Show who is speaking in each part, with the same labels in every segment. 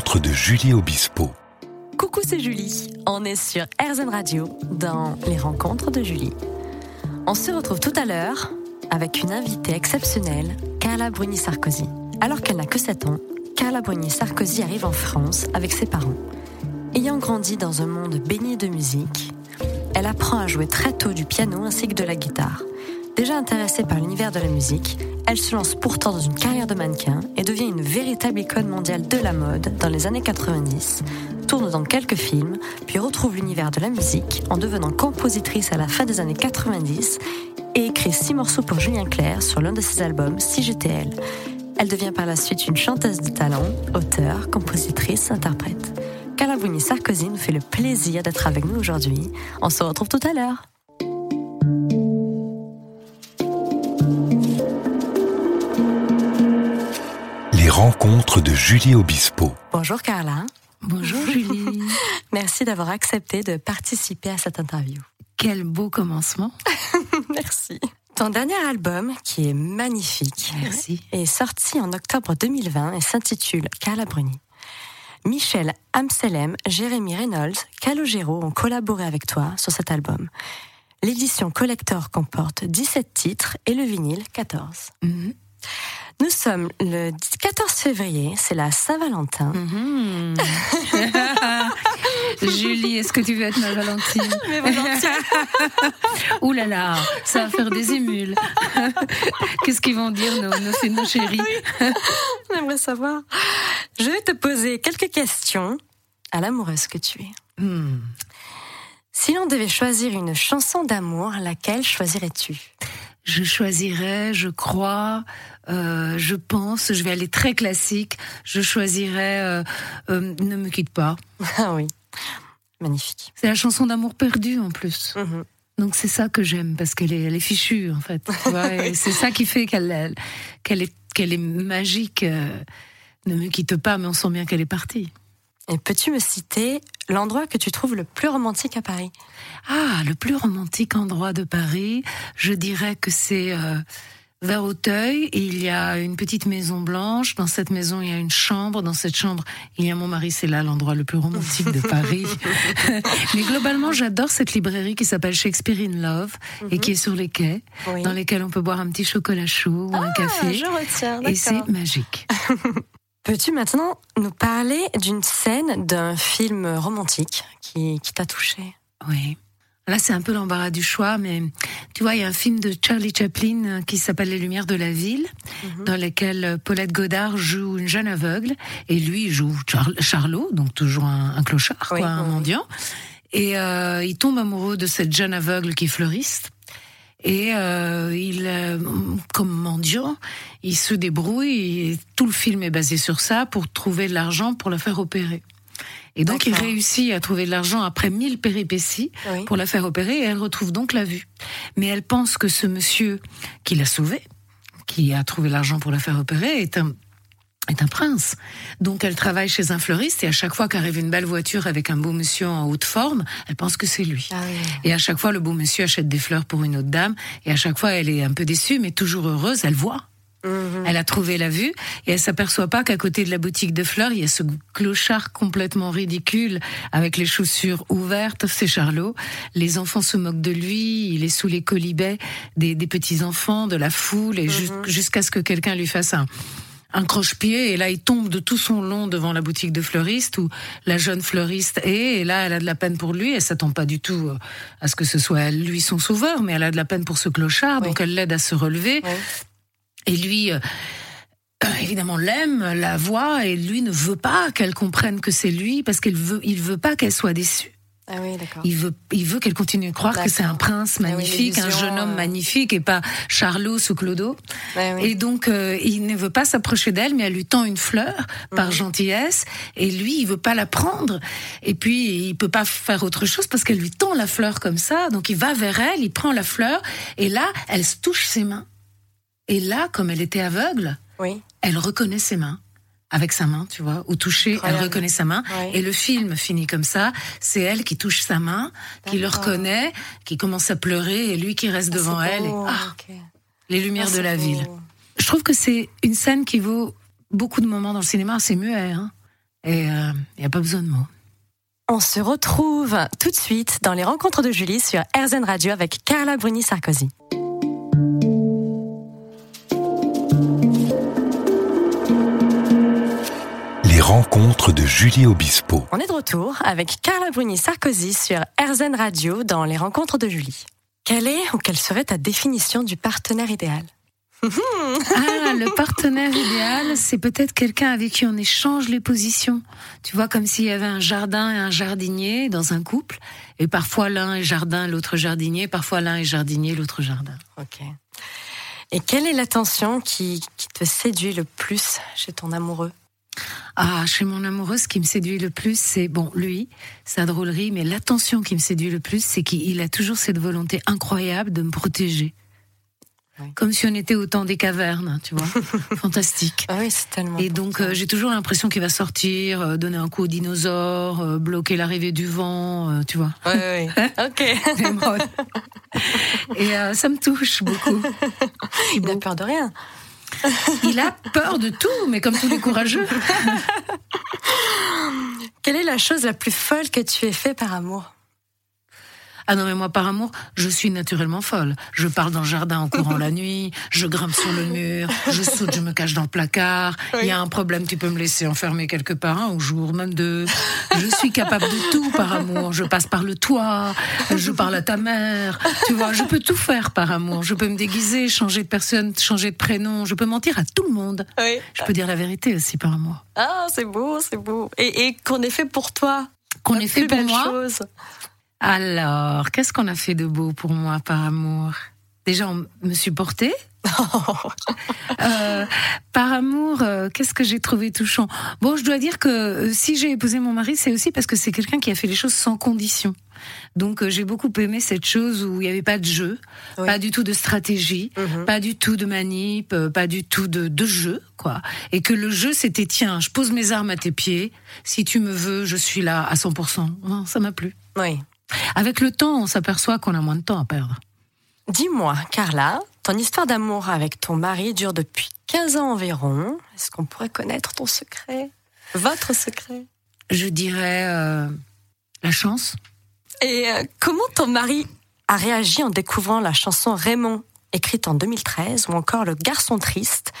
Speaker 1: rencontres de Julie Obispo.
Speaker 2: Coucou, c'est Julie. On est sur RZN Radio dans les rencontres de Julie. On se retrouve tout à l'heure avec une invitée exceptionnelle, Carla Bruni-Sarkozy. Alors qu'elle n'a que 7 ans, Carla Bruni-Sarkozy arrive en France avec ses parents. Ayant grandi dans un monde baigné de musique, elle apprend à jouer très tôt du piano ainsi que de la guitare. Déjà intéressée par l'univers de la musique, elle se lance pourtant dans une carrière de mannequin et devient une véritable icône mondiale de la mode dans les années 90, tourne dans quelques films, puis retrouve l'univers de la musique en devenant compositrice à la fin des années 90 et écrit six morceaux pour Julien Clerc sur l'un de ses albums, j'étais elle. Devient par la suite une chanteuse de talent, auteure, compositrice, interprète. Carla Sarkozy nous fait le plaisir d'être avec nous aujourd'hui. On se retrouve tout à l'heure.
Speaker 1: Rencontre de Julie Obispo.
Speaker 2: Bonjour Carla.
Speaker 3: Bonjour Julie.
Speaker 2: Merci d'avoir accepté de participer à cette interview.
Speaker 3: Quel beau commencement.
Speaker 2: Merci. Ton dernier album, qui est magnifique,
Speaker 3: Merci.
Speaker 2: est sorti en octobre 2020 et s'intitule Carla Bruni. Michel Amselem, Jérémy Reynolds, Calogero ont collaboré avec toi sur cet album. L'édition collector comporte 17 titres et le vinyle 14. Nous sommes le 14 février, c'est la Saint-Valentin.
Speaker 3: Mhm. Julie, est-ce que tu veux être ma Valentine
Speaker 2: Mais.
Speaker 3: Ouh là là, ça va faire des émules. Qu'est-ce qu'ils vont dire nos, nos, nos chéris
Speaker 2: J'aimerais savoir. Je vais te poser quelques questions à l'amoureuse que tu es.
Speaker 3: Hmm.
Speaker 2: Si l'on devait choisir une chanson d'amour, laquelle choisirais-tu?
Speaker 3: Je choisirais, je crois, euh, je pense, je vais aller très classique. Je choisirais euh, euh, Ne me quitte pas.
Speaker 2: Ah oui, magnifique.
Speaker 3: C'est la chanson d'amour perdu en plus.
Speaker 2: Mhm.
Speaker 3: Donc c'est ça que j'aime parce qu'elle est, elle est fichue en fait. c'est ça qui fait qu'elle elle- qu'elle est, qu'elle est magique. euh, ne me quitte pas, mais on sent bien qu'elle est partie.
Speaker 2: Peux-tu me citer l'endroit que tu trouves le plus romantique à Paris?
Speaker 3: Ah, le plus romantique endroit de Paris, je dirais que c'est euh, vers Auteuil. Il y a une petite maison blanche. Dans cette maison, il y a une chambre. Dans cette chambre, il y a mon mari. C'est là l'endroit le plus romantique de Paris. Mais globalement, j'adore cette librairie qui s'appelle Shakespeare in Love et qui est sur les quais,
Speaker 2: Oui.
Speaker 3: dans lesquels on peut boire un petit chocolat chaud ou un
Speaker 2: Ah,
Speaker 3: café.
Speaker 2: je retiens,
Speaker 3: Et c'est magique.
Speaker 2: Peux-tu maintenant nous parler d'une scène d'un film romantique qui, qui t'a touché?
Speaker 3: Oui. Là, c'est un peu l'embarras du choix, mais tu vois, il y a un film de Charlie Chaplin euh, qui s'appelle Les Lumières de la Ville, dans lequel euh, Paulette Godard joue une jeune aveugle, et lui joue Char- Charlot, donc toujours un, un clochard,
Speaker 2: Oui,
Speaker 3: quoi, un
Speaker 2: oui,
Speaker 3: mendiant. Et euh, il tombe amoureux de cette jeune aveugle qui est fleuriste. Et euh, il, euh, comme mendiant, il se débrouille. Et tout le film est basé sur ça pour trouver de l'argent pour la faire opérer. Et donc il réussit à trouver de l'argent après mille péripéties
Speaker 2: Oui.
Speaker 3: pour la faire opérer et elle retrouve donc la vue. Mais elle pense que ce monsieur qui l'a sauvée, qui a trouvé l'argent pour la faire opérer, est un est un prince. Donc elle travaille chez un fleuriste et à chaque fois qu'arrive une belle voiture avec un beau monsieur en haute forme, elle pense que c'est lui.
Speaker 2: Ah oui.
Speaker 3: Et à chaque fois, le beau monsieur achète des fleurs pour une autre dame. Et à chaque fois, elle est un peu déçue, mais toujours heureuse. Elle voit.
Speaker 2: Mhm.
Speaker 3: Elle a trouvé la vue et elle s'aperçoit pas qu'à côté de la boutique de fleurs, il y a ce clochard complètement ridicule avec les chaussures ouvertes. C'est Charlot. Les enfants se moquent de lui. Il est sous les colibets des, des petits enfants, de la foule, et jus- jusqu'à ce que quelqu'un lui fasse un un croche-pied et là il tombe de tout son long devant la boutique de fleuriste où la jeune fleuriste est et là elle a de la peine pour lui elle s'attend pas du tout euh, à ce que ce soit lui son sauveur mais elle a de la peine pour ce clochard donc elle l'aide à se relever
Speaker 2: Oui.
Speaker 3: et lui, euh, euh, évidemment, l'aime, la voit, et lui ne veut pas qu'elle comprenne que c'est lui, parce qu'il veut, il veut pas qu'elle soit déçue.
Speaker 2: Ah oui.
Speaker 3: Il veut, il veut qu'elle continue de croire que c'est un prince
Speaker 2: Ah oui,
Speaker 3: magnifique, un jeune homme
Speaker 2: euh.
Speaker 3: magnifique, et pas Charlot sous Clodo.
Speaker 2: Ah oui.
Speaker 3: Et donc, euh, il ne veut pas s'approcher d'elle, mais elle lui tend une fleur par
Speaker 2: Mhm.
Speaker 3: gentillesse, et lui, il veut pas la prendre. Et puis, il peut pas faire autre chose parce qu'elle lui tend la fleur comme ça. Donc, il va vers elle, il prend la fleur, et là, elle se touche ses mains. Et là, comme elle était aveugle,
Speaker 2: Oui.
Speaker 3: elle reconnaît ses mains. Avec sa main, tu vois, au toucher,
Speaker 2: Incroyable.
Speaker 3: elle reconnaît sa main.
Speaker 2: Ouais.
Speaker 3: Et le film finit comme ça. C'est elle qui touche sa main, qui le reconnaît, qui commence à pleurer, et lui qui reste
Speaker 2: Ah,
Speaker 3: devant elle. Et, ah, les lumières
Speaker 2: Ah,
Speaker 3: de la
Speaker 2: beau.
Speaker 3: ville. Je trouve que c'est une scène qui vaut beaucoup de moments dans le cinéma. C'est muet, hein. Et il n'y a pas besoin de mots.
Speaker 2: On se retrouve tout de suite dans les rencontres de Julie sur RZN Radio avec Carla Bruni
Speaker 1: Rencontres de Julie Obispo.
Speaker 2: On est de retour avec Carla Bruni Sarkozy sur RZN Radio dans les rencontres de Julie. Quelle est ou quelle serait ta définition du partenaire idéal?
Speaker 3: Ah, le partenaire idéal, c'est peut-être quelqu'un avec qui on échange les positions. Tu vois, comme s'il y avait un jardin et un jardinier dans un couple, et parfois l'un est jardin, l'autre jardinier, parfois l'un est jardinier, l'autre jardin.
Speaker 2: Ok. Et quelle est l'attention qui, qui te séduit le plus chez ton amoureux?
Speaker 3: Ah, chez mon amoureux, ce qui me séduit le plus, c'est, bon, lui, sa drôlerie, mais l'attention qui me séduit le plus, c'est qu'il a toujours cette volonté incroyable de me protéger. Comme si on était au temps des cavernes, tu vois. Fantastique.
Speaker 2: Ah oui, c'est tellement.
Speaker 3: Et donc, euh, j'ai toujours l'impression qu'il va sortir, euh, donner un coup aux dinosaures, euh, bloquer l'arrivée du vent, tu vois.
Speaker 2: Oui, oui. ok.
Speaker 3: Et ça me touche beaucoup.
Speaker 2: Il n'a peur de rien.
Speaker 3: Il a peur de tout, mais comme tous les courageux.
Speaker 2: Quelle est la chose la plus folle que tu aies fait par amour?
Speaker 3: Ah non, mais moi, par amour, je suis naturellement folle. Je pars dans le jardin en courant la nuit, je grimpe sur le mur, je saute, je me cache dans le placard. Il y a un problème, tu peux me laisser enfermer quelque part, un jour, même deux. Je suis capable de tout par amour. Je passe par le toit, je parle à ta mère. Tu vois, je peux tout faire par amour. Je peux me déguiser, changer de personne, changer de prénom. Je peux mentir à tout le monde. Je peux dire la vérité aussi par amour.
Speaker 2: Ah, c'est beau, c'est beau. Et, qu'on ait fait pour toi.
Speaker 3: Qu'on ait fait pour moi. Chose. Alors, qu'est-ce qu'on a fait de beau pour moi par amour? Déjà, on me supporter. euh, par amour, euh, qu'est-ce que j'ai trouvé touchant? Bon, je dois dire que euh, si j'ai épousé mon mari, c'est aussi parce que c'est quelqu'un qui a fait les choses sans condition. Donc j'ai beaucoup aimé cette chose où il n'y avait pas de jeu, pas du tout de stratégie, mhm. pas du tout de manip, pas du tout de, de jeu, quoi. Et que le jeu c'était tiens, je pose mes armes à tes pieds, si tu me veux, je suis là à 100%. ça m'a plu.
Speaker 2: Oui.
Speaker 3: Avec le temps, on s'aperçoit qu'on a moins de temps à perdre.
Speaker 2: Dis-moi, Carla, ton histoire d'amour avec ton mari dure depuis 15 ans environ. Est-ce qu'on pourrait connaître ton secret? Votre secret?
Speaker 3: Je dirais euh, la chance.
Speaker 2: Et euh, comment ton mari a réagi en découvrant la chanson Raymond, écrite en 2013, ou encore Le garçon triste,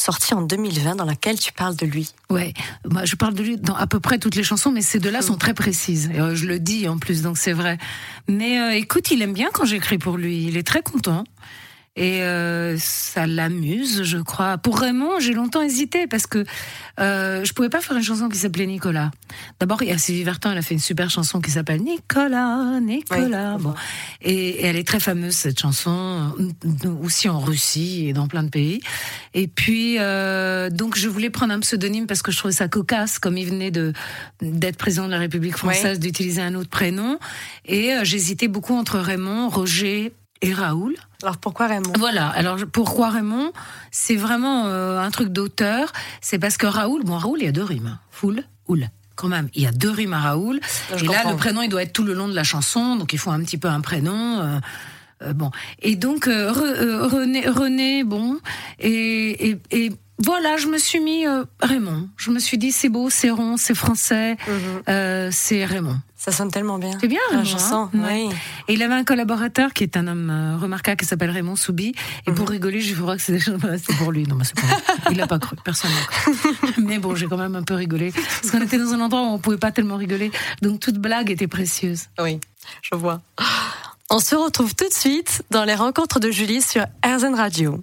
Speaker 2: sorti en 2020 dans laquelle tu parles de lui.
Speaker 3: Ouais, moi je parle de lui dans à peu près toutes les chansons, mais ces deux-là sont très précises. Et, euh, je le dis en plus, donc c'est vrai. Mais euh, écoute, il aime bien quand j'écris pour lui. Il est très content. Et euh, ça l'amuse, je crois. Pour Raymond, j'ai longtemps hésité parce que euh, je pouvais pas faire une chanson qui s'appelait Nicolas. D'abord, il y a Sylvie Vartan, elle a fait une super chanson qui s'appelle Nicolas, Nicolas. Bon. Et, elle est très fameuse cette chanson, aussi en Russie et dans plein de pays. Et puis, euh, donc, je voulais prendre un pseudonyme parce que je trouvais ça cocasse, comme il venait de d'être président de la République française, d'utiliser un autre prénom. Et euh, j'hésitais beaucoup entre Raymond, Roger et Raoul.
Speaker 2: Alors pourquoi Raymond?
Speaker 3: Voilà. Alors pourquoi Raymond? C'est vraiment euh, un truc d'auteur. C'est parce que Raoul, bon Raoul, il y a deux rimes. Foul, oul. Quand même, il y a deux rimes à Raoul. et là, le prénom, il doit être tout le long de la chanson, donc il faut un petit peu un prénom. Euh, euh, bon. Et donc René, René, bon. Et, et, voilà, je me suis mis Raymond. Je me suis dit c'est beau, c'est rond, c'est français, mhm. c'est Raymond.
Speaker 2: Ça sonne tellement bien.
Speaker 3: C'est bien,
Speaker 2: la chanson. Hein oui.
Speaker 3: Et il avait un collaborateur qui est un homme euh, remarquable qui s'appelle Raymond Soubi. Et pour mhm. rigoler, je crois que c'est c'est pour lui. Non, mais c'est pas Il l'a pas cru. Personne n'a cru. mais bon, j'ai quand même un peu rigolé. Parce qu'on était dans un endroit où on pouvait pas tellement rigoler. Donc toute blague était précieuse.
Speaker 2: Oui, je vois. On se retrouve tout de suite dans les rencontres de Julie sur RZN Radio.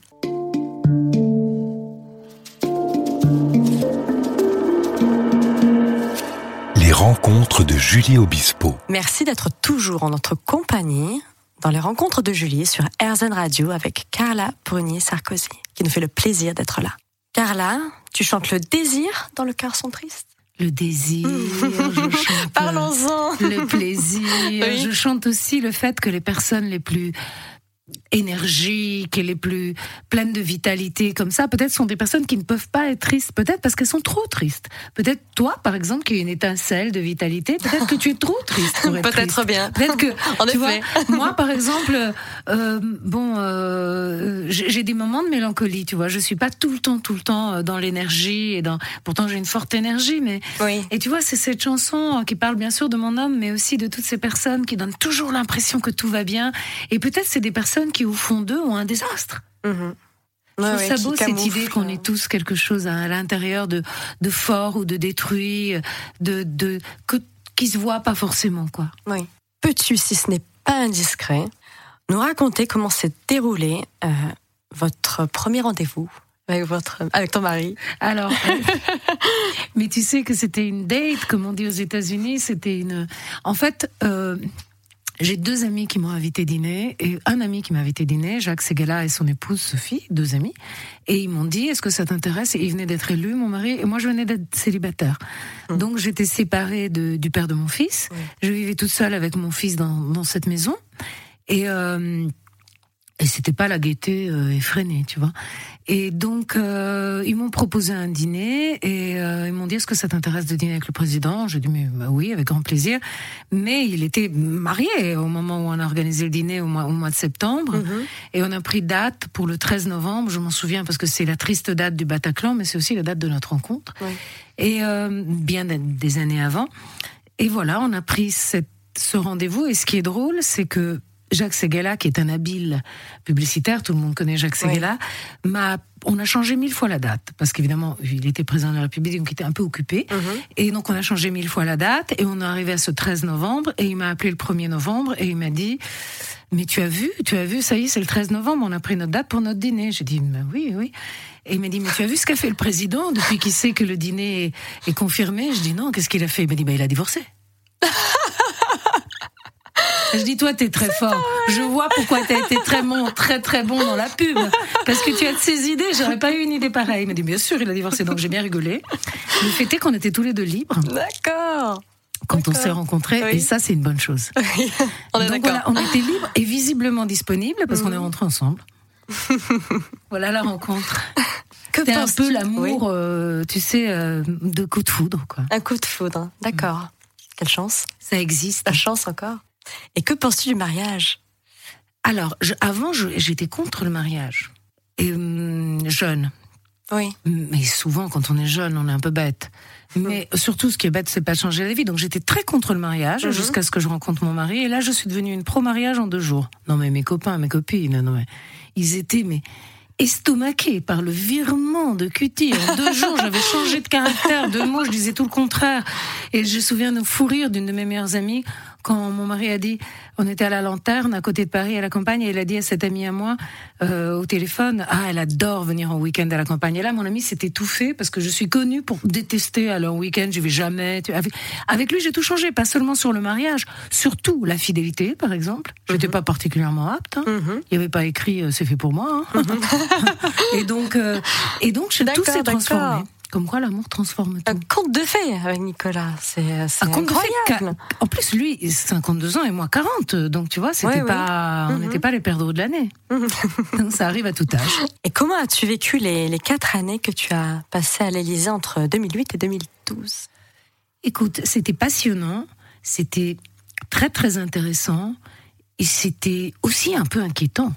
Speaker 1: Rencontres de Julie Obispo.
Speaker 2: Merci d'être toujours en notre compagnie dans les rencontres de Julie sur RZN Radio avec Carla Brunier-Sarkozy, qui nous fait le plaisir d'être là. Carla, tu chantes le désir dans le cœur son triste
Speaker 3: le désir,
Speaker 2: Parlons-en.
Speaker 3: Le plaisir. Je chante aussi le fait que les personnes les plus énergiques et les plus pleines de vitalité comme ça, peut-être sont des personnes qui ne peuvent pas être tristes, peut-être parce qu'elles sont trop tristes. Peut-être toi, par exemple, qui as une étincelle de vitalité, peut-être que tu es trop triste pour être
Speaker 2: Peut-être bien.
Speaker 3: Peut-être que,
Speaker 2: En
Speaker 3: tu
Speaker 2: effet.
Speaker 3: vois, moi, par exemple, euh, bon, euh, j'ai des moments de mélancolie, tu vois. Je suis pas tout le temps, tout le temps euh, dans l'énergie et dans. Pourtant, j'ai une forte énergie, mais
Speaker 2: Oui.
Speaker 3: et tu vois, c'est cette chanson qui parle bien sûr de mon homme, mais aussi de toutes ces personnes qui donnent toujours l'impression que tout va bien. Et peut-être c'est des personnes qui, au fond d'eux, ont un désastre. Je
Speaker 2: Ouais,
Speaker 3: trouve
Speaker 2: ouais,
Speaker 3: ça beau cette idée qu'on
Speaker 2: euh,
Speaker 3: est tous quelque chose à l'intérieur de, de fort ou de détruit, de, de, que, qui se voit pas forcément, quoi.
Speaker 2: Oui. Peux-tu, si ce n'est pas indiscret, nous raconter comment s'est déroulé euh, votre premier rendez-vous avec votre avec ton mari?
Speaker 3: Alors, euh, mais tu sais que c'était une date, comme on dit aux États-Unis. C'était une. En fait, euh, j'ai deux amis qui m'ont invité dîner et un ami qui m'a invité dîner, Jacques Segala et son épouse Sophie, deux amis. Et ils m'ont dit Est-ce que ça t'intéresse? Et il venait d'être élu, mon mari, et moi je venais d'être célibataire. Donc j'étais séparée de- du père de mon fils. Je vivais toute seule avec mon fils dans, dans cette maison. Et. Euh, et c'était pas la gaieté euh, effrénée, tu vois. Et donc, euh, ils m'ont proposé un dîner et euh, ils m'ont dit est-ce que ça t'intéresse de dîner avec le président? J'ai dit mais bah oui, avec grand plaisir. Mais il était marié au moment où on a organisé le dîner au mois, au mois de septembre et on a pris date pour le 13 novembre. Je m'en souviens parce que c'est la triste date du Bataclan, mais c'est aussi la date de notre rencontre.
Speaker 2: Oui.
Speaker 3: Et euh, bien des- des années avant. Et voilà, on a pris cette, ce rendez-vous. Et ce qui est drôle, c'est que Jacques Seguela, qui est un habile publicitaire, tout le monde connaît Jacques
Speaker 2: Oui.
Speaker 3: Seguela, m'a, on a changé mille fois la date, parce qu'évidemment, il était président de la République, donc il était un peu occupé. Et donc, on a changé mille fois la date, et on est arrivé à ce 13 novembre, et il m'a appelé le 1er novembre, et il m'a dit, mais tu as vu, tu as vu, ça y est, c'est le 13 novembre, on a pris notre date pour notre dîner. J'ai dit, bah oui, oui. Et il m'a dit, mais tu as vu ce qu'a fait le président depuis qu'il sait que le dîner est, est confirmé? Je dis, non, qu'est-ce qu'il a fait? Il m'a dit, bah il a divorcé. Je dis, toi, t'es très fort. Je vois pourquoi t'as été très bon, très très bon dans la pub. Parce que tu as de ces idées, j'aurais pas eu une idée pareille. Il m'a dit, bien sûr, il a divorcé, donc j'ai bien rigolé. Le fait est qu'on était tous les deux libres
Speaker 2: D'accord.
Speaker 3: quand on s'est rencontrés,
Speaker 2: Oui.
Speaker 3: et ça, c'est une bonne chose.
Speaker 2: On est
Speaker 3: Donc voilà, on était libres et visiblement disponibles parce qu'on est rentrés ensemble. voilà la rencontre.
Speaker 2: Que
Speaker 3: C'était un peu l'amour,
Speaker 2: Oui.
Speaker 3: euh, tu sais, euh, de coup de foudre, quoi.
Speaker 2: Un coup de foudre. D'accord. Quelle chance.
Speaker 3: Ça existe.
Speaker 2: La chance encore. Et que penses-tu du mariage?
Speaker 3: Alors, je- avant, j'étais contre le mariage. Et hum, jeune.
Speaker 2: Oui.
Speaker 3: Mais souvent, quand on est jeune, on est un peu bête. Mais surtout, ce qui est bête, c'est pas de changer la vie. Donc, j'étais très contre le mariage
Speaker 2: Mhm.
Speaker 3: jusqu'à ce que je rencontre mon mari. Et là, je suis devenue une pro-mariage en deux jours. Non, mais mes copains, mes copines, non, mais ils étaient, mais estomaqués par le virement de cutie. En deux jours, j'avais changé de caractère, de mots, je disais tout le contraire. Et je me souviens de fou rire d'une de mes meilleures amies quand mon mari a dit, on était à la lanterne à côté de Paris à la campagne et il a dit à cette amie à moi euh, au téléphone, ah elle adore venir en week-end à la campagne. Et là mon ami s'est étouffé parce que je suis connue pour détester aller en week-end, je vais jamais. Tu- Avec, avec lui j'ai tout changé, pas seulement sur le mariage, surtout la fidélité par exemple. J'étais pas particulièrement apte. hein.
Speaker 2: Mhm.
Speaker 3: Il n'y avait pas écrit euh, c'est fait pour moi. hein. et donc euh, et donc tout s'est transformé. Comme quoi l'amour transforme tout.
Speaker 2: Un conte de fées avec Nicolas. C'est
Speaker 3: Un conte
Speaker 2: incroyable.
Speaker 3: En plus, lui, 52 ans et moi 40. Donc, tu vois, c'était
Speaker 2: Ouais, ouais.
Speaker 3: pas, on
Speaker 2: Mhm.
Speaker 3: n'était pas les perdreaux de l'année. donc, ça arrive à tout âge.
Speaker 2: Et comment as-tu vécu les, les quatre années que tu as passées à l'Élysée entre 2008 et 2012
Speaker 3: Écoute, c'était passionnant. C'était très, très intéressant. Et c'était aussi un peu inquiétant.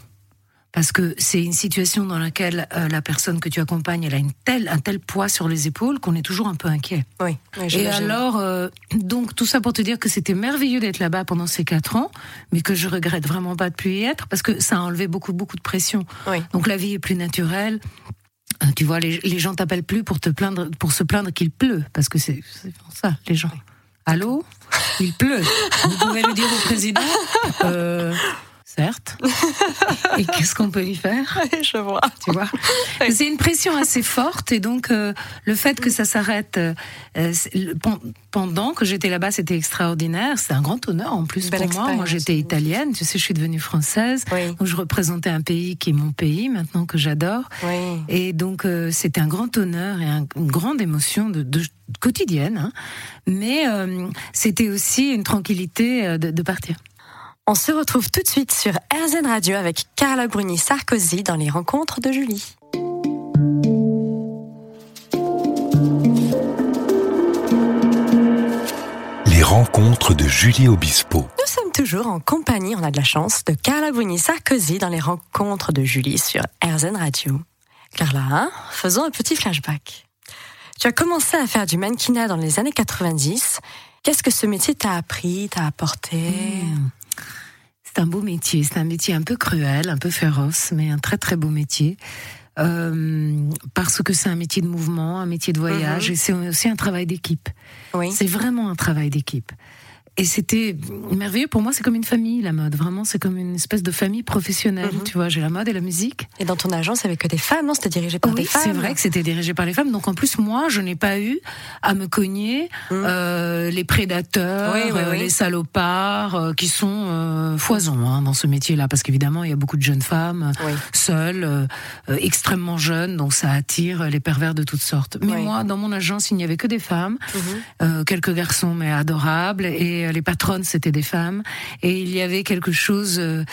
Speaker 3: Parce que c'est une situation dans laquelle euh, la personne que tu accompagnes, elle a une telle, un tel poids sur les épaules qu'on est toujours un peu inquiet.
Speaker 2: Oui. oui
Speaker 3: Et alors, euh, donc tout ça pour te dire que c'était merveilleux d'être là-bas pendant ces quatre ans, mais que je regrette vraiment pas de plus y être parce que ça a enlevé beaucoup beaucoup de pression.
Speaker 2: Oui.
Speaker 3: Donc la vie est plus naturelle. Euh, Tu vois, les, les gens t'appellent plus pour te plaindre, pour se plaindre qu'il pleut, parce que c'est ça les gens. Allô, il pleut. Vous pouvez le dire au président. Euh, certes. Et qu'est-ce qu'on peut y faire?
Speaker 2: Je vois.
Speaker 3: tu vois? C'est une pression assez forte et donc euh, le fait que ça s'arrête euh, euh, pendant que j'étais là-bas, c'était extraordinaire. C'est un grand honneur en plus
Speaker 2: Belle
Speaker 3: pour moi. Moi, j'étais italienne, tu sais, je suis devenue française.
Speaker 2: Oui.
Speaker 3: Donc, je représentais un pays qui est mon pays maintenant que j'adore.
Speaker 2: Oui.
Speaker 3: Et donc, euh, c'était un grand honneur et un- une grande émotion de, de- quotidienne. hein. Mais c'était aussi une tranquillité de, de partir.
Speaker 2: On se retrouve tout de suite sur RZN Radio avec Carla Bruni Sarkozy dans les rencontres de Julie.
Speaker 1: Les rencontres de Julie Obispo.
Speaker 2: Nous sommes toujours en compagnie, on a de la chance, de Carla Bruni Sarkozy dans les rencontres de Julie sur RZN Radio. Carla, hein, faisons un petit flashback. Tu as commencé à faire du mannequinat dans les années 90. Qu'est-ce que ce métier t'a appris, t'a apporté?
Speaker 3: Mmh. C'est un beau métier, c'est un métier un peu cruel, un peu féroce, mais un très très beau métier. Euh, parce que c'est un métier de mouvement, un métier de voyage, mhm. et c'est aussi un travail d'équipe. Oui. C'est vraiment un travail d'équipe. Et c'était merveilleux pour moi, c'est comme une famille la mode. Vraiment, c'est comme une espèce de famille professionnelle. Mhm. Tu vois, j'ai la mode et la musique.
Speaker 2: Et dans ton agence, il n'y avait que des femmes, non? C'était dirigé par des femmes?
Speaker 3: C'est vrai que c'était dirigé par les femmes. Donc en plus, moi, je n'ai pas eu à me cogner mhm. euh, les prédateurs, euh, les salopards, euh, qui sont euh, foison hein, dans ce métier-là, parce qu'évidemment, il y a beaucoup de jeunes femmes seules, extrêmement jeunes, donc ça attire les pervers de toutes sortes. Mais moi, dans mon agence, il n'y avait que des femmes, mhm. quelques garçons, mais adorables et les patronnes c'était des femmes et il y avait quelque chose euh,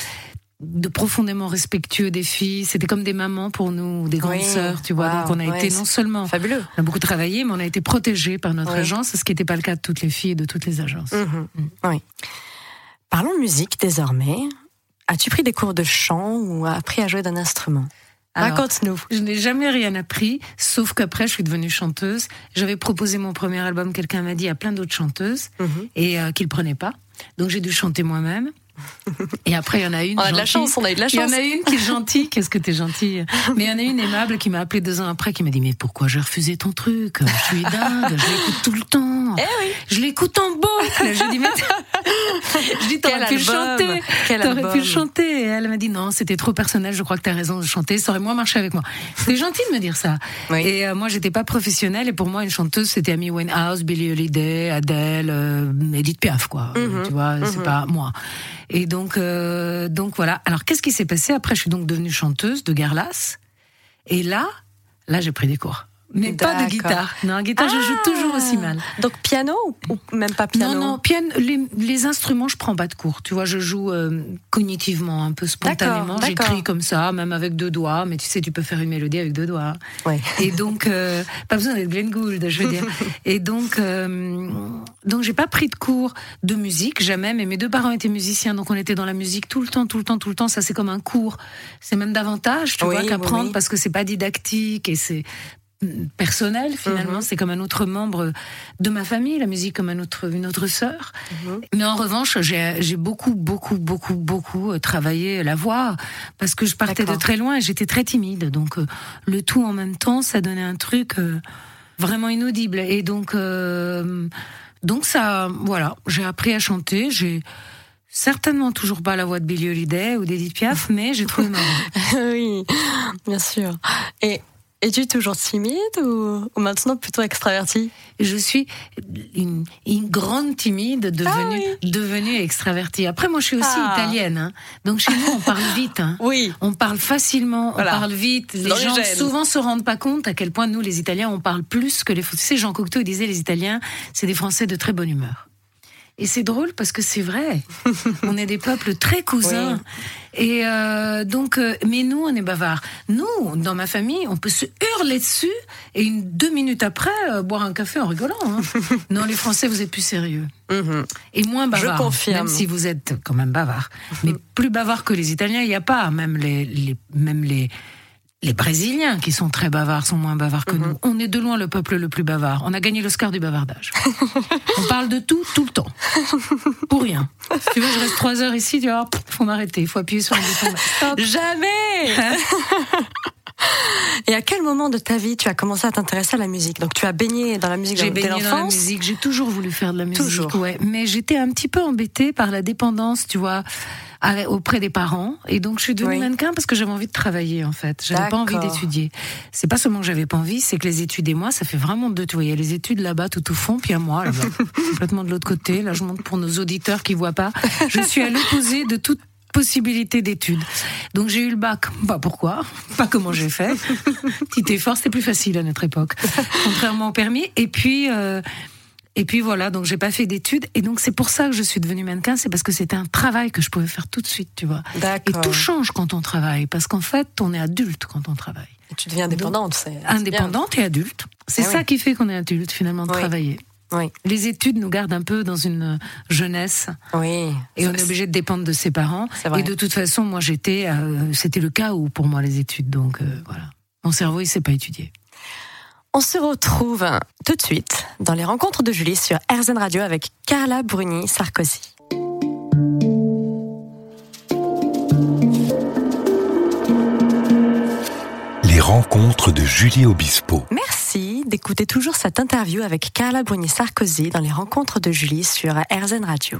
Speaker 3: de profondément respectueux des filles. C'était comme des mamans pour nous, des grandes sœurs, tu vois. Donc on a été non seulement
Speaker 2: fabuleux,
Speaker 3: on a beaucoup travaillé, mais on a été protégés par notre agence, ce qui n'était pas le cas de toutes les filles et de toutes les agences.
Speaker 2: Mhm. Mm. Oui. Parlons musique désormais. As-tu pris des cours de chant ou appris à jouer d'un instrument? Raconte-nous.
Speaker 3: Je n'ai jamais rien appris, sauf qu'après, je suis devenue chanteuse. J'avais proposé mon premier album, quelqu'un m'a dit à plein d'autres chanteuses, mhm. et euh, qu'il prenait pas. Donc j'ai dû chanter moi-même. Et après, il y en a une.
Speaker 2: On a de la chance, on a eu de la chance.
Speaker 3: Il y en a une qui est gentille. Qu'est-ce que t'es gentille? Mais il y en a une aimable qui m'a appelé deux ans après, qui m'a dit, mais pourquoi j'ai refusé ton truc? Je suis dingue, je l'écoute tout le temps.
Speaker 2: Eh oui.
Speaker 3: Je l'écoute en boucle. Je dis, mais je dis, t'aurais pu le chanter. T'aurais pu le chanter. Et elle m'a dit, non, c'était trop personnel, je crois que t'as raison de chanter, ça aurait moins marché avec moi. C'était gentil de me dire ça. Et euh, moi, j'étais pas professionnelle, et pour moi, une chanteuse, c'était Amy Winehouse, Billie Holiday, Adele, euh, Edith Piaf, quoi. Mhm. Tu vois, c'est mhm. pas moi. Et donc, euh, donc voilà. Alors, qu'est-ce qui s'est passé? Après, je suis donc devenue chanteuse de Garlas. Et là, là, j'ai pris des cours. Mais pas de guitare. Non, guitare, je joue toujours aussi ah. mal.
Speaker 2: Donc piano ou même pas piano
Speaker 3: Non, non, piano, les, instruments, je prends pas de cours. Tu vois, je joue euh, cognitivement, un peu spontanément. J'écris comme ça, même avec deux doigts. Mais tu sais, tu peux faire une mélodie avec deux doigts.
Speaker 2: Ouais.
Speaker 3: Et donc, euh, pas besoin d'être Glenn Gould, je veux dire. Et donc, euh, donc j'ai pas pris de cours de musique, jamais. Mais mes deux parents étaient musiciens, donc on était dans la musique tout le temps, tout le temps, tout le temps. Ça, c'est comme un cours. C'est même davantage, tu vois, qu'apprendre parce que c'est pas didactique et c'est personnel finalement. Mhm. C'est comme un autre membre de ma famille, la musique comme un autre, une autre sœur. Mhm. Mais en revanche, j'ai beaucoup, beaucoup, beaucoup, beaucoup euh, travaillé la voix parce que je partais de très loin et j'étais très timide. Donc euh, le tout en même temps, ça donnait un truc euh, vraiment inaudible. Et donc, donc ça, voilà, j'ai appris à chanter. J'ai certainement toujours pas la voix de Billie Holiday ou d'Edith Piaf, mais j'ai trouvé ma voix.
Speaker 2: oui, bien sûr. Et es-tu toujours timide ou, maintenant plutôt extravertie?
Speaker 3: Je suis une, grande timide devenue, ah devenue extravertie. Après, moi, je suis aussi ah. italienne. Hein. Donc, chez nous, on parle vite. Hein.
Speaker 2: Oui.
Speaker 3: On parle facilement, on parle vite. Les gens souvent se rendent pas compte à quel point nous, les Italiens, on parle plus que les Français. Tu sais, Jean Cocteau disait les Italiens, c'est des Français de très bonne humeur. Et c'est drôle parce que c'est vrai. on est des peuples très cousins. Et euh, donc, euh, mais nous, on est bavards. Nous, dans ma famille, on peut se hurler dessus et une deux minutes après euh, boire un café en rigolant. Hein. non, les Français, vous êtes plus sérieux mhm. et moins bavards.
Speaker 2: Je confirme.
Speaker 3: Même si vous êtes quand même bavards, mais plus bavards que les Italiens, il n'y a pas. Même les, les même les les Brésiliens, qui sont très bavards, sont moins bavards que nous. Mhm. On est de loin le peuple le plus bavard. On a gagné l'Oscar du bavardage. on parle de tout, tout le temps. Pour rien. Si tu veux, je reste trois heures ici, tu vois, faut m'arrêter, il faut appuyer sur le bouton.
Speaker 2: Jamais Et à quel moment de ta vie tu as commencé à t'intéresser à la musique? Donc tu as baigné dans la musique
Speaker 3: J'ai baigné dans la musique, j'ai toujours voulu faire de la musique.
Speaker 2: Toujours.
Speaker 3: Ouais. Mais j'étais un petit peu embêtée par la dépendance, tu vois auprès des parents. Et donc, je suis devenue mannequin parce que j'avais envie de travailler, en fait. J'avais pas envie d'étudier. C'est pas seulement que j'avais pas envie, c'est que les études et moi, ça fait vraiment deux. Tu vois, il y a les études là-bas, tout au fond, puis à moi, là-bas, complètement de l'autre côté. Là, je montre pour nos auditeurs qui voient pas. Je suis à l'opposé de toute possibilité d'études. Donc j'ai eu le bac. Bah pourquoi? Pas comment j'ai fait. Petit effort, c'était plus facile à notre époque, contrairement au permis. Et puis. Euh, Et puis voilà, donc j'ai pas fait d'études. Et donc c'est pour ça que je suis devenue mannequin, c'est parce que c'était un travail que je pouvais faire tout de suite, tu vois. Et tout change quand on travaille, parce qu'en fait, on est adulte quand on travaille.
Speaker 2: Et tu deviens indépendante, c'est
Speaker 3: Indépendante et adulte. C'est ah ça qui fait qu'on est adulte, finalement, de travailler. Oui. Les études nous gardent un peu dans une jeunesse.
Speaker 2: Oui.
Speaker 3: Et on est obligé de dépendre de ses parents. Et de toute façon, moi, j'étais, euh, c'était le cas où pour moi les études. Donc euh, voilà, mon cerveau, il s'est pas étudié.
Speaker 2: On se retrouve tout de suite dans les rencontres de Julie sur RZN Radio avec Carla Bruni Sarkozy.
Speaker 1: Les rencontres de Julie Obispo.
Speaker 2: Merci d'écouter toujours cette interview avec Carla Bruni Sarkozy dans les rencontres de Julie sur RZN Radio.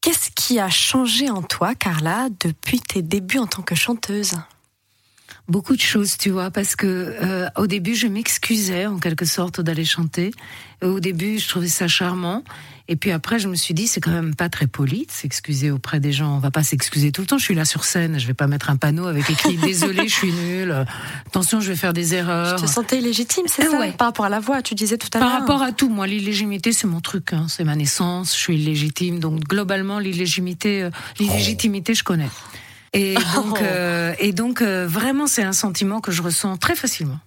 Speaker 2: Qu'est-ce qui a changé en toi, Carla, depuis tes débuts en tant que chanteuse?
Speaker 3: Beaucoup de choses, tu vois, parce que euh, au début, je m'excusais en quelque sorte d'aller chanter. Au début, je trouvais ça charmant. Et puis après, je me suis dit, c'est quand même pas très poli de s'excuser auprès des gens. On va pas s'excuser tout le temps. Je suis là sur scène. Je vais pas mettre un panneau avec écrit désolé, je suis nulle. Attention, je vais faire des erreurs.
Speaker 2: Je te sentais illégitime, c'est ça Par rapport à la voix, tu disais tout à
Speaker 3: l'heure. Par rapport à tout, moi, l'illégitimité, c'est mon truc. Hein. C'est ma naissance. Je suis illégitime. Donc globalement, l'illégitimité, euh, l'illégitimité, je connais. Et donc, euh, et donc euh, vraiment, c'est un sentiment que je ressens très facilement.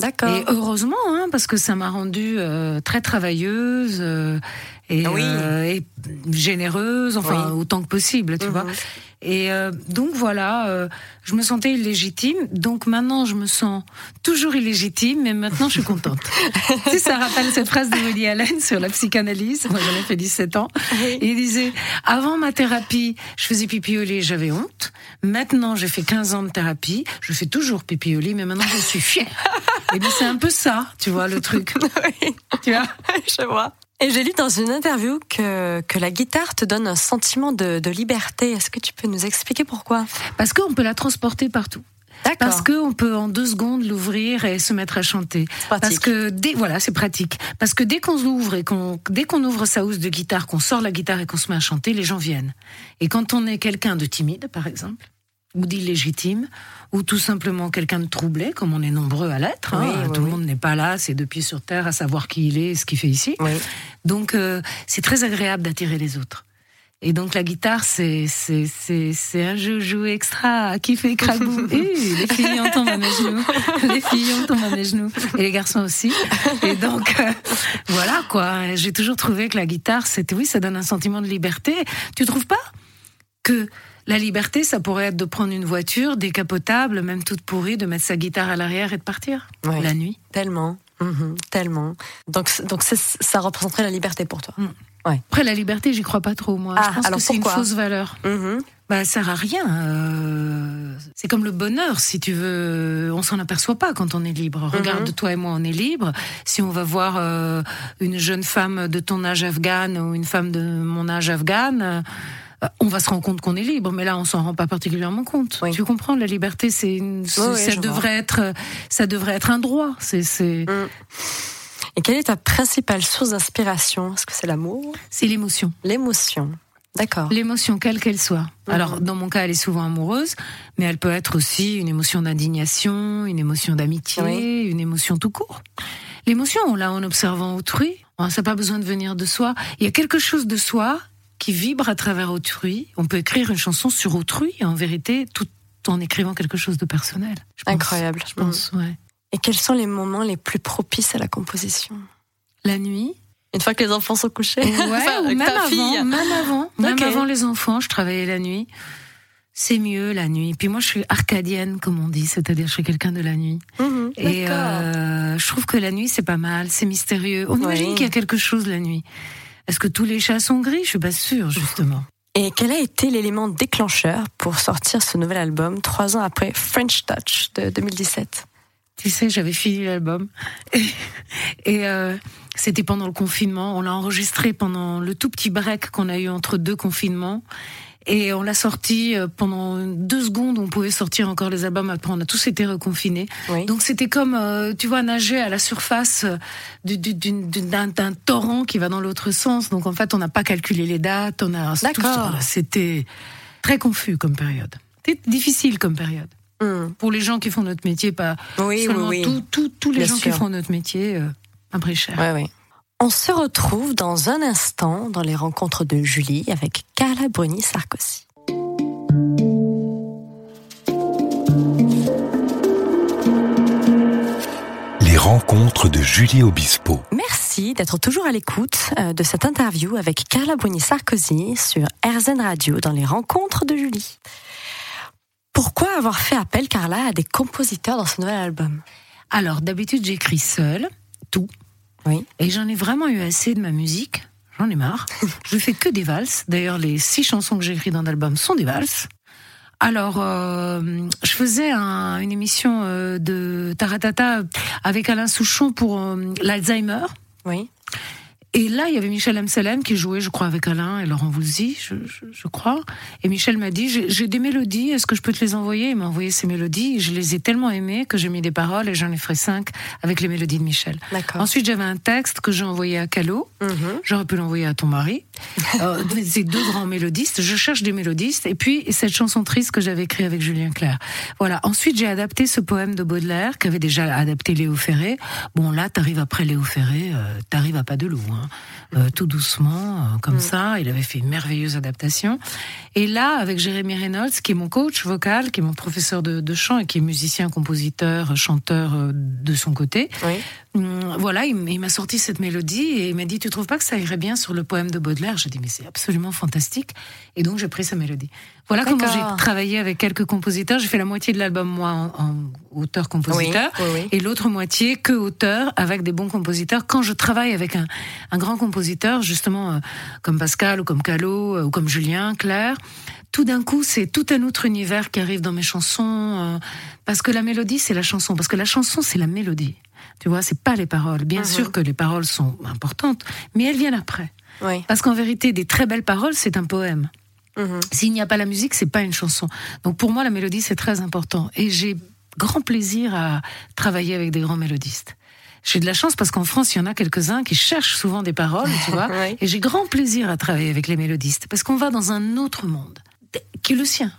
Speaker 2: D'accord.
Speaker 3: Et heureusement, hein, parce que ça m'a rendue euh, très travailleuse et, ah et, généreuse, enfin autant que possible, tu vois. Mhm. Et euh, donc voilà, euh, je me sentais illégitime. Donc maintenant, je me sens toujours illégitime, mais maintenant, je suis contente. tu sais, ça rappelle cette phrase de Woody Allen sur la psychanalyse. Moi, j'en ai fait 17 ans. Il disait, avant ma thérapie, je faisais pipi au lit, j'avais honte. Maintenant, j'ai fait 15 ans de thérapie, je fais toujours pipi au lit, mais maintenant, je suis fière. Et bien, c'est un peu ça, tu vois, le truc.
Speaker 2: Tu vois? Je vois. Et j'ai lu dans une interview que, que la guitare te donne un sentiment de, de liberté. Est-ce que tu peux nous expliquer pourquoi?
Speaker 3: Parce qu'on peut la transporter partout. Parce qu'on peut en deux secondes l'ouvrir et se mettre à chanter. Parce que dès, voilà, c'est pratique. Parce que dès qu'on l'ouvre et qu'on, dès qu'on ouvre sa housse de guitare, qu'on sort la guitare et qu'on se met à chanter, les gens viennent. Et quand on est quelqu'un de timide, par exemple, ou d'illégitime, ou tout simplement quelqu'un de troublé, comme on est nombreux à l'être. Hein. tout le monde n'est pas là, c'est deux pieds sur terre à savoir qui il est et ce qu'il fait ici. Donc euh, c'est très agréable d'attirer les autres. Et donc la guitare, c'est c'est c'est un jeu joué extra qui fait crabou. les filles ont tombent à mes genoux, les filles ont tombent à mes genoux, et les garçons aussi. Et donc euh, voilà quoi. J'ai toujours trouvé que la guitare, c'était oui, ça donne un sentiment de liberté. Tu trouves pas que la liberté, ça pourrait être de prendre une voiture décapotable, même toute pourrie, de mettre sa guitare à l'arrière et de partir la nuit.
Speaker 2: Tellement, mhm, tellement. Donc, donc ça représenterait la liberté pour toi. Mm.
Speaker 3: Ouais. Après, la liberté, j'y crois pas trop, moi. je ah, pense que c'est une fausse valeur. Mm Bah, ça sert à rien. Euh, c'est comme le bonheur, si tu veux. On s'en aperçoit pas quand on est libre. Mhm. Regarde, toi et moi, on est libre. Si on va voir euh, une jeune femme de ton âge afghane ou une femme de mon âge afghane, euh, on va se rendre compte qu'on est libre, mais là on s'en rend pas particulièrement compte. Tu comprends La liberté, c'est ça devrait être, ça devrait être un droit. C'est, mm.
Speaker 2: Et quelle est ta principale source d'inspiration? Est-ce que c'est l'amour?
Speaker 3: C'est l'émotion.
Speaker 2: L'émotion. D'accord.
Speaker 3: L'émotion, quelle qu'elle soit. Mm. Alors, dans mon cas, elle est souvent amoureuse, mais elle peut être aussi une émotion d'indignation, une émotion d'amitié, une émotion tout court. L'émotion, là, en observant autrui, ça n'a pas besoin de venir de soi. Il y a quelque chose de soi qui vibre à travers autrui. On peut écrire une chanson sur autrui, en vérité, tout en écrivant quelque chose de personnel.
Speaker 2: Incroyable.
Speaker 3: Je pense, mm. ouais.
Speaker 2: Et quels sont les moments les plus propices à la composition?
Speaker 3: La nuit.
Speaker 2: Une fois que les enfants sont couchés
Speaker 3: Ouais, même, avant, même avant, même avant les enfants, je travaillais la nuit. C'est mieux la nuit. Puis moi, je suis arcadienne, comme on dit, c'est-à-dire je suis quelqu'un de la nuit. Mhm, et euh, je trouve que la nuit, c'est pas mal, c'est mystérieux. On imagine qu'il y a quelque chose la nuit. Est-ce que tous les chats sont gris? Je suis pas sûre, justement.
Speaker 2: Et quel a été l'élément déclencheur pour sortir ce nouvel album trois ans après French Touch de 2017
Speaker 3: Tu sais, j'avais fini l'album et, euh, c'était pendant le confinement. On l'a enregistré pendant le tout petit break qu'on a eu entre deux confinements. Et on l'a sorti euh, pendant deux secondes, on pouvait sortir encore les albums, après on a tous été reconfinés. Donc c'était comme, euh, tu vois, nager à la surface euh, d'un torrent qui va dans l'autre sens. Donc en fait, on n'a pas calculé les dates, on a...
Speaker 2: D'accord.
Speaker 3: C'était très confus comme période. C'était difficile comme période. Hmm. Pour les gens qui font notre métier, pas
Speaker 2: oui,
Speaker 3: seulement tous les gens qui font notre métier, un prix cher.
Speaker 2: Ouais, oui. On se retrouve dans un instant dans les rencontres de Julie avec Carla Bruni Sarkozy.
Speaker 1: Les rencontres de Julie Obispo.
Speaker 2: Merci d'être toujours à l'écoute euh, de cette interview avec Carla Bruni Sarkozy sur RZN Radio dans les rencontres de Julie. Pourquoi avoir fait appel, Carla, à des compositeurs dans ce nouvel album?
Speaker 3: Alors, d'habitude, j'écris seule, tout.
Speaker 2: Oui.
Speaker 3: Et j'en ai vraiment eu assez de ma musique. J'en ai marre. je fais que des valses. D'ailleurs, les six chansons que j'ai écrites dans l'album sont des valses. Alors, euh, je faisais un, une émission euh, de Taratata avec Alain Souchon pour euh, l'Alzheimer.
Speaker 2: Oui.
Speaker 3: Et là, il y avait Michel Amselem qui jouait, je crois, avec Alain et Laurent Voulzy, je, je, je crois. Et Michel m'a dit, j'ai des mélodies, est-ce que je peux te les envoyer? Il m'a envoyé ces mélodies. Je les ai tellement aimées que j'ai mis des paroles et j'en ai fait cinq avec les mélodies de Michel.
Speaker 2: D'accord.
Speaker 3: Ensuite, j'avais un texte que j'ai envoyé à Calo.
Speaker 2: Mhm.
Speaker 3: J'aurais pu l'envoyer à ton mari. Euh, c'est deux grands mélodistes. Je cherche des mélodistes. Et puis, cette chanson triste que j'avais écrite avec Julien Clerc. Voilà. Ensuite, j'ai adapté ce poème de Baudelaire qu'avait déjà adapté Léo Ferré. Bon, là, t'arrives après Léo Ferré, euh, t'arrives à pas de loup. Hein. Euh, tout doucement, comme
Speaker 2: Mm.
Speaker 3: ça. Il avait fait une merveilleuse adaptation. Et là, avec Jérémy Reynolds, qui est mon coach vocal, qui est mon professeur de, de chant et qui est musicien, compositeur, chanteur de son côté,
Speaker 2: Oui.
Speaker 3: Hum, voilà, il, m'a sorti cette mélodie et il m'a dit Tu trouves pas que ça irait bien sur le poème de Baudelaire? J'ai dit Mais c'est absolument fantastique. Et donc j'ai pris sa mélodie. Voilà comment j'ai travaillé avec quelques compositeurs. J'ai fait la moitié de l'album, moi, en, en auteur-compositeur.
Speaker 2: Oui, oui, oui.
Speaker 3: Et l'autre moitié que auteur avec des bons compositeurs. Quand je travaille avec un, un grand compositeur, justement euh, comme Pascal ou comme Calo euh, ou comme Julien, Claire, tout d'un coup c'est tout un autre univers qui arrive dans mes chansons euh, parce que la mélodie c'est la chanson, parce que la chanson c'est la mélodie. Tu vois, c'est pas les paroles. Bien
Speaker 2: Mhm.
Speaker 3: sûr que les paroles sont importantes, mais elles viennent après.
Speaker 2: Oui.
Speaker 3: Parce qu'en vérité, des très belles paroles, c'est un poème.
Speaker 2: Mhm.
Speaker 3: S'il n'y a pas la musique, c'est pas une chanson. Donc pour moi, la mélodie, c'est très important. Et j'ai grand plaisir à travailler avec des grands mélodistes. J'ai de la chance parce qu'en France, il y en a quelques-uns qui cherchent souvent des paroles, tu vois.
Speaker 2: Oui.
Speaker 3: Et j'ai grand plaisir à travailler avec les mélodistes parce qu'on va dans un autre monde qui est le sien.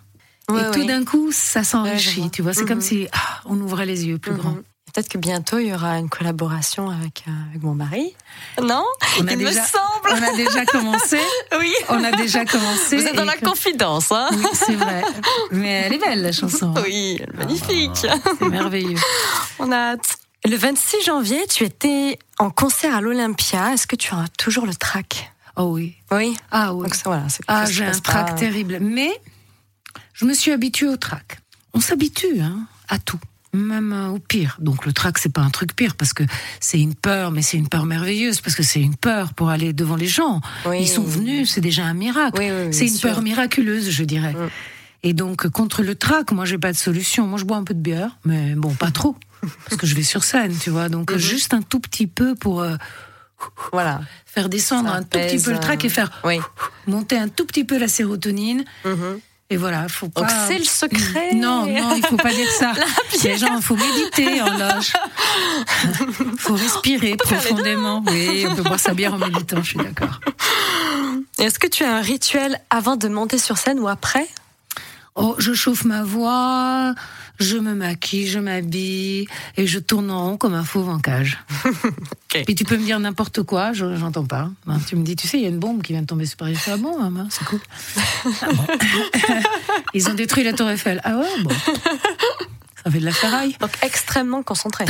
Speaker 2: Oui,
Speaker 3: et tout d'un coup, ça s'enrichit, tu vois. C'est
Speaker 2: Mhm.
Speaker 3: comme si ah, on ouvrait les yeux plus
Speaker 2: Mhm.
Speaker 3: grands.
Speaker 2: Peut-être que bientôt il y aura une collaboration avec, euh, avec mon mari. Non
Speaker 3: On a
Speaker 2: Il me
Speaker 3: déjà-
Speaker 2: semble.
Speaker 3: On a déjà commencé.
Speaker 2: Oui.
Speaker 3: On a déjà commencé.
Speaker 2: Vous êtes dans la
Speaker 3: que-
Speaker 2: confidence, hein
Speaker 3: Oui, c'est vrai. Mais elle est belle, la chanson.
Speaker 2: Oui, magnifique.
Speaker 3: C'est merveilleux.
Speaker 2: On a hâte. Le 26 janvier, tu étais en concert à l'Olympia. Est-ce que tu as toujours le trac?
Speaker 3: Oh oui.
Speaker 2: Oui.
Speaker 3: Ah oui.
Speaker 2: Donc ça, voilà, c'est quelque
Speaker 3: Ah,
Speaker 2: chose qui
Speaker 3: j'ai un
Speaker 2: passe
Speaker 3: trac
Speaker 2: pas.
Speaker 3: terrible. Mais je me suis habituée au trac. On s'habitue hein, à tout, même euh, au pire. Donc le trac, c'est pas un truc pire parce que c'est une peur, mais c'est une peur merveilleuse parce que c'est une peur pour aller devant les gens.
Speaker 2: Oui.
Speaker 3: Ils sont venus, c'est déjà un miracle.
Speaker 2: Oui, oui, oui,
Speaker 3: c'est une
Speaker 2: sûr.
Speaker 3: peur miraculeuse, je dirais.
Speaker 2: Mm.
Speaker 3: Et donc contre le trac, moi j'ai pas de solution. Moi je bois un peu de bière, mais bon pas trop parce que je vais sur scène, tu vois. Donc
Speaker 2: Mhm.
Speaker 3: juste un tout petit peu pour euh,
Speaker 2: Voilà.
Speaker 3: faire descendre
Speaker 2: Ça
Speaker 3: un tout petit peu le trac et
Speaker 2: euh,
Speaker 3: faire
Speaker 2: Oui.
Speaker 3: monter un tout petit peu la sérotonine.
Speaker 2: Mhm.
Speaker 3: Et voilà, faut pas.
Speaker 2: Donc c'est le secret.
Speaker 3: Non, non, il faut pas dire ça. Les gens, il faut méditer en loge. Il faut respirer profondément. Oui, on peut boire sa bière en méditant, je suis d'accord.
Speaker 2: Est-ce que tu as un rituel avant de monter sur scène ou après?
Speaker 3: Oh, je chauffe ma voix, je me maquille, je m'habille et je tourne en rond comme un fauve en cage. Puis tu peux me dire n'importe quoi, je j'entends pas. Hein, tu me dis, tu sais, il y a une bombe qui vient de tomber sur Paris. Ah bon, maman, c'est cool. Ah bon. Ils ont détruit la Tour Eiffel. Ah ouais, bon. Ça fait de la ferraille.
Speaker 2: Donc extrêmement concentré.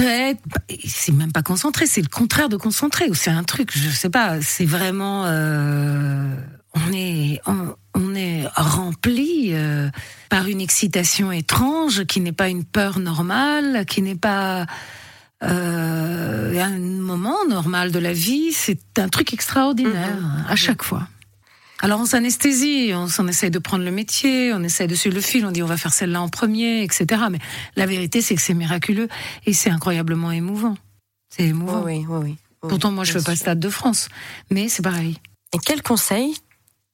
Speaker 3: C'est même pas concentré, c'est le contraire de concentré. Ou c'est un truc, je sais pas, c'est vraiment, euh, on est, on, on est rempli euh, par une excitation étrange qui n'est pas une peur normale, qui n'est pas euh, un moment normal de la vie. C'est un truc extraordinaire à chaque fois. Alors on s'anesthésie, on s'en essaye de prendre le métier, on essaye de suivre le fil, on dit on va faire celle-là en premier, etc. Mais la vérité c'est que c'est miraculeux et c'est incroyablement émouvant. C'est émouvant.
Speaker 2: oui, oui. oui.
Speaker 3: Pourtant moi je
Speaker 2: Bien
Speaker 3: fais pas le. Stade de France, mais c'est pareil.
Speaker 2: Et quel conseil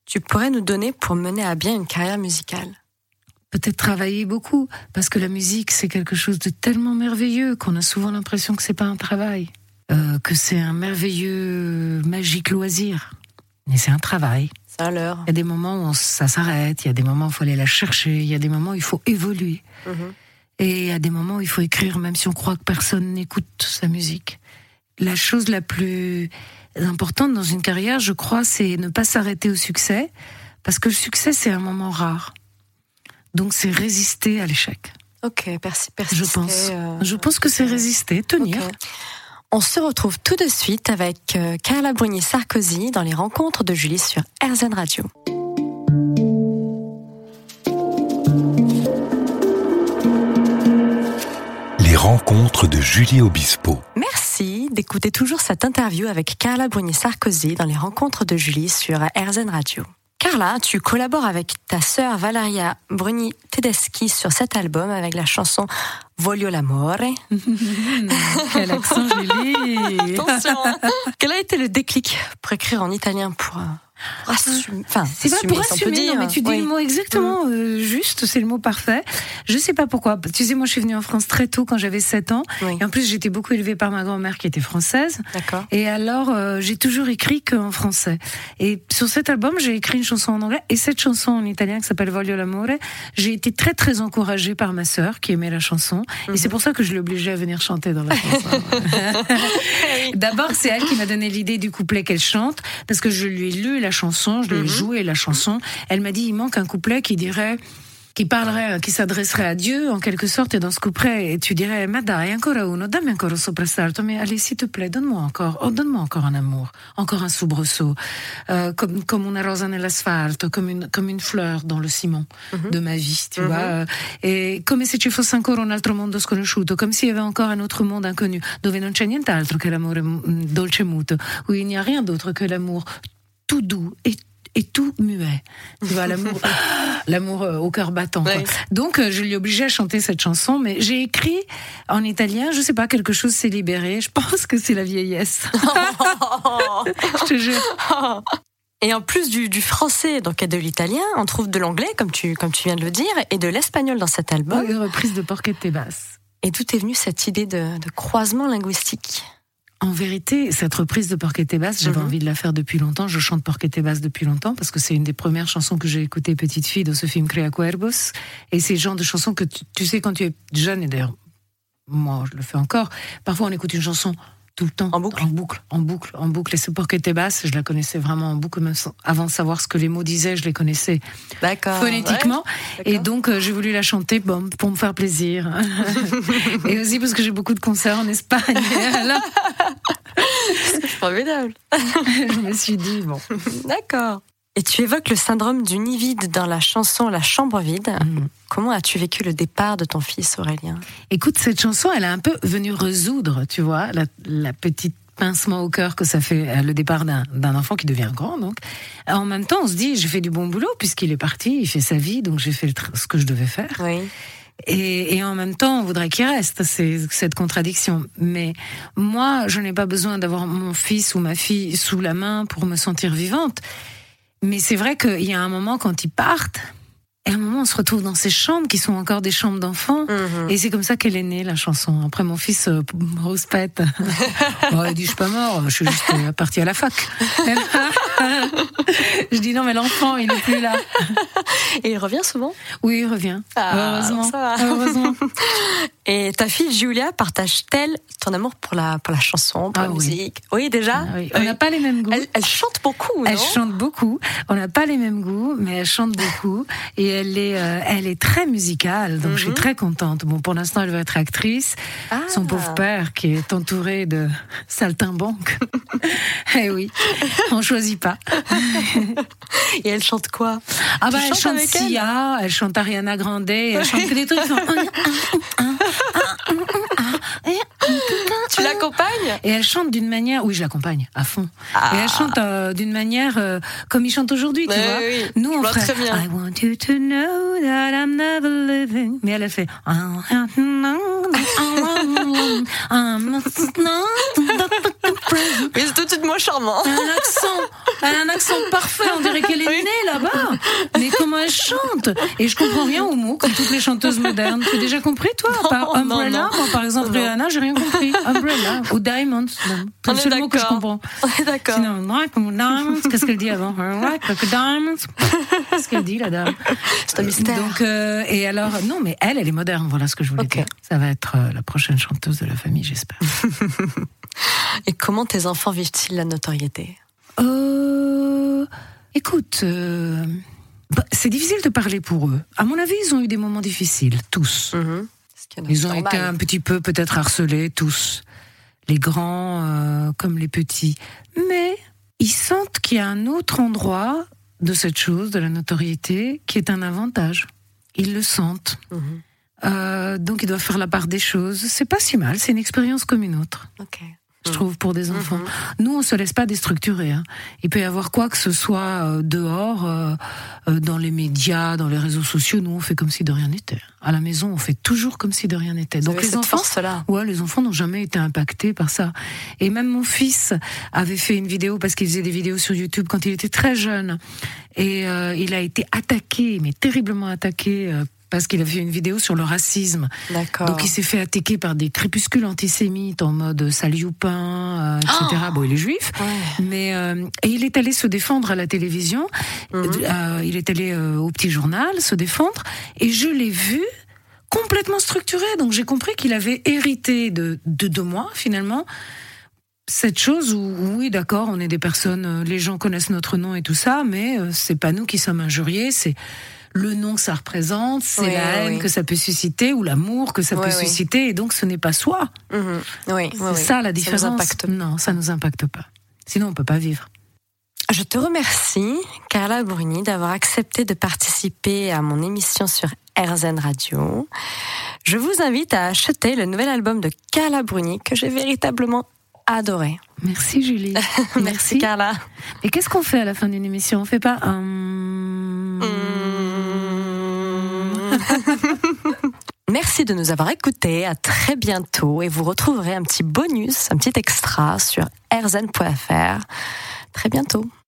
Speaker 2: tu pourrais nous donner pour mener à bien une carrière musicale?
Speaker 3: Peut-être travailler beaucoup, parce que la musique c'est quelque chose de tellement merveilleux qu'on a souvent l'impression que c'est pas un travail, euh, que c'est un merveilleux, magique loisir. Mais c'est un travail.
Speaker 2: C'est à l'heure.
Speaker 3: Il y a des moments où on- ça s'arrête, il y a des moments où il faut aller la chercher, il y a des moments où il faut évoluer.
Speaker 2: Mhm.
Speaker 3: Et il y a des moments où il faut écrire même si on croit que personne n'écoute sa musique. la chose la plus importante dans une carrière, je crois, c'est ne pas s'arrêter au succès, parce que le succès, c'est un moment rare. Donc, c'est résister à l'échec.
Speaker 2: Ok, merci,
Speaker 3: Je pense. Euh, je pense que c'est résister, tenir.
Speaker 2: On se retrouve tout de suite avec euh, Carla Bruni-Sarkozy dans les rencontres de Julie sur RZN Radio.
Speaker 1: Les rencontres de Julie Obispo.
Speaker 2: Merci d'écouter toujours cette interview avec Carla Bruni-Sarkozy dans les rencontres de Julie sur RZN Radio. Carla, tu collabores avec ta sœur Valeria Bruni Tedeschi sur cet album avec la chanson Voglio l'amore.
Speaker 3: Quel accent Julie
Speaker 2: Attention Quel a été le déclic pour écrire en italien pour euh,
Speaker 3: Enfin, c'est pas pour assumer, non, mais tu dis le mot exactement mm. euh, juste, c'est le mot parfait. Je sais pas pourquoi. Tu sais, moi, je suis venue en France très tôt, quand j'avais 7 ans. Et en plus, j'étais beaucoup élevée par ma grand-mère qui était française.
Speaker 2: D'accord.
Speaker 3: Et alors, euh, j'ai toujours écrit qu'en français. Et sur cet album, j'ai écrit une chanson en anglais et cette chanson en italien qui s'appelle Voglio l'amore. J'ai été très, très encouragée par ma sœur qui aimait la chanson. Et c'est mhm. pour ça que je l'ai obligée à venir chanter dans la chanson. D'abord, c'est elle qui m'a donné l'idée du couplet qu'elle chante parce que je lui ai lu la chanson, je lui ai mhm. joué la chanson. Elle m'a dit, il manque un couplet qui dirait qui parlerait, qui s'adresserait à Dieu en quelque sorte, et dans ce couplet, et tu dirais, ma dai, ancora uno, dammi ancora un soprassalto, mais allez, s'il te plaît, donne-moi encore, oh, donne-moi encore un amour, encore un soubresaut, euh, comme, comme una rosa nell'asfalto, comme une, comme une fleur dans le ciment mhm. de ma vie, tu vois, mhm. euh, et come se ci fosse ancora un altro mondo sconosciuto, comme s'il y avait encore un autre monde inconnu, dove non c'è nient'altro che l'amore mm, dolce e muto, où il n'y a rien d'autre que l'amour tout doux et et tout muet. Tu vois, l'amour, l'amour euh, au cœur battant. Donc, euh, je l'ai obligé à chanter cette chanson, mais j'ai écrit en italien, je sais pas, quelque chose s'est libéré. Je pense que c'est la vieillesse. je te jure.
Speaker 2: Et en plus du, du français, donc et de l'italien, on trouve de l'anglais, comme tu, comme tu viens de le dire, et de l'espagnol dans cet album.
Speaker 3: une reprise de Porquete Basse.
Speaker 2: Et d'où est venue cette idée de, de croisement linguistique?
Speaker 3: En vérité, cette reprise de Porquete Basse, j'avais mhm. envie de la faire depuis longtemps. Je chante Porquete Basse depuis longtemps parce que c'est une des premières chansons que j'ai écoutées petite fille dans ce film Crea Cuervos. Et c'est le genre de chanson que tu, sais quand tu es jeune, et d'ailleurs, moi je le fais encore, parfois on écoute une chanson tout le temps.
Speaker 2: En boucle
Speaker 3: En boucle, en boucle, en boucle. Et ce Porquete Basse, je la connaissais vraiment en boucle, même avant de savoir ce que les mots disaient, je les connaissais phonétiquement. et donc, euh, j'ai voulu la chanter bon, pour me faire plaisir. et aussi parce que j'ai beaucoup de concerts en Espagne.
Speaker 2: C'est formidable.
Speaker 3: je me suis dit, bon.
Speaker 2: D'accord. Et tu évoques le syndrome du nid vide dans la chanson La chambre vide. Mm. Comment as-tu vécu le départ de ton fils Aurélien?
Speaker 3: Écoute, cette chanson, elle a un peu venu résoudre, tu vois, la, petite pincement au cœur que ça fait euh, le départ d'un enfant qui devient grand. Donc, en même temps, on se dit, j'ai fait du bon boulot puisqu'il est parti, il fait sa vie, donc j'ai fait ce que je devais faire.
Speaker 2: Oui.
Speaker 3: Et, et, en même temps, on voudrait qu'il reste. C'est cette contradiction. Mais moi, je n'ai pas besoin d'avoir mon fils ou ma fille sous la main pour me sentir vivante. Mais c'est vrai qu'il y a un moment quand ils partent, et à un moment, on se retrouve dans ces chambres qui sont encore des chambres d'enfants. Mhm. Et c'est comme ça qu'elle est née, la chanson. Après, mon fils, euh, rose pète. il dit, je suis pas mort, je suis juste euh, parti à la fac. je dis, non, mais l'enfant, il n'est plus là.
Speaker 2: Et il revient souvent?
Speaker 3: Oui, il revient.
Speaker 2: Ah, heureusement. heureusement. Et ta fille Julia partage-t-elle ton amour pour la, pour la chanson, pour la ah musique? Oui, déjà?
Speaker 3: Ah On n'a pas les mêmes goûts.
Speaker 2: Elle, chante beaucoup, non?
Speaker 3: Elle chante beaucoup. On n'a pas les mêmes goûts, mais elle chante beaucoup. Et elle est, euh, elle est très musicale, donc je suis mhm. très contente. Bon, pour l'instant, elle veut être actrice. Ah. Son pauvre père, qui est entouré de saltimbanques. eh oui, on choisit pas.
Speaker 2: Et elle chante quoi
Speaker 3: Ah bah, elle chante Sia, elle, chante Ariana Grande, elle chante que des trucs.
Speaker 2: Tu l'accompagnes?
Speaker 3: Et elle chante d'une manière, oui, je l'accompagne à fond. Et elle chante euh, d'une manière euh, comme il chante aujourd'hui, tu vois.
Speaker 2: Nous, on ferait
Speaker 3: I want you to know that I'm never living. Mais elle a fait.
Speaker 2: Mais c'est tout de suite moins charmant.
Speaker 3: Elle a un accent, elle a un accent parfait. On dirait qu'elle est née là-bas. Mais comment elle chante? Et je comprends rien aux mots, comme toutes les chanteuses modernes. Tu as déjà compris, toi? Par Umbrella, moi, par exemple, Rihanna, j'ai rien compris. Umbrella ou Diamonds. C'est le seul mot que je comprends.
Speaker 2: D'accord.
Speaker 3: Sinon, Diamonds, qu'est-ce qu'elle dit avant? Diamonds. Qu'est-ce qu'elle dit, la dame?
Speaker 2: C'est un mystère.
Speaker 3: Donc, euh, et alors, non, mais elle, elle est moderne. Voilà ce que je voulais dire. Ça va être euh, la prochaine chanteuse de la famille, j'espère.
Speaker 2: Et comment tes enfants vivent-ils la notoriété?
Speaker 3: Euh, Écoute, bah, c'est difficile de parler pour eux. À mon avis, ils ont eu des moments difficiles, tous. Ils ont été un petit peu peut-être harcelés, tous. Les grands euh, comme les petits. Mais ils sentent qu'il y a un autre endroit de cette chose, de la notoriété, qui est un avantage. Ils le sentent.
Speaker 2: Mhm.
Speaker 3: Euh, donc ils doivent faire la part des choses. C'est pas si mal, c'est une expérience comme une autre. Je trouve pour des enfants.
Speaker 2: Mhm.
Speaker 3: Nous, on se laisse pas déstructurer. Hein. Il peut y avoir quoi que ce soit euh, dehors, euh, euh, dans les médias, dans les réseaux sociaux. Nous, on fait comme si de rien n'était. À la maison, on fait toujours comme si de rien n'était. Donc les enfants,
Speaker 2: force-là.
Speaker 3: ouais, les enfants n'ont jamais été impactés par ça. Et même mon fils avait fait une vidéo parce qu'il faisait des vidéos sur YouTube quand il était très jeune, et euh, il a été attaqué, mais terriblement attaqué. euh, parce qu'il a fait une vidéo sur le racisme.
Speaker 2: D'accord.
Speaker 3: Donc il s'est fait attaquer par des crépuscules antisémites en mode sale youpin, euh, etc. Bon, il est juif,
Speaker 2: Ouais.
Speaker 3: mais euh, et il est allé se défendre à la télévision.
Speaker 2: Mhm.
Speaker 3: Euh, il est allé euh, au petit journal se défendre, et je l'ai vu complètement structuré. Donc j'ai compris qu'il avait hérité de, de de moi finalement. Cette chose où oui d'accord on est des personnes, euh, les gens connaissent notre nom et tout ça, mais euh, c'est pas nous qui sommes injuriés, c'est le nom que ça représente, c'est
Speaker 2: Oui,
Speaker 3: la haine
Speaker 2: oui.
Speaker 3: que ça peut susciter ou l'amour que ça
Speaker 2: Oui,
Speaker 3: peut susciter, et donc ce n'est pas soi.
Speaker 2: Mhm. Oui,
Speaker 3: C'est ça la
Speaker 2: nous
Speaker 3: différence.
Speaker 2: impacte.
Speaker 3: Non, ça nous impacte pas. Sinon on peut pas vivre.
Speaker 2: Je te remercie, Carla Bruni, d'avoir accepté de participer à mon émission sur RZN Radio. Je vous invite à acheter le nouvel album de Carla Bruni que j'ai véritablement adoré.
Speaker 3: Merci Julie.
Speaker 2: Merci, Carla.
Speaker 3: Et qu'est-ce qu'on fait à la fin d'une émission? On fait pas un.
Speaker 2: Merci de nous avoir écoutés. À très bientôt. Et vous retrouverez un petit bonus, un petit extra sur rzn.fr. Très bientôt.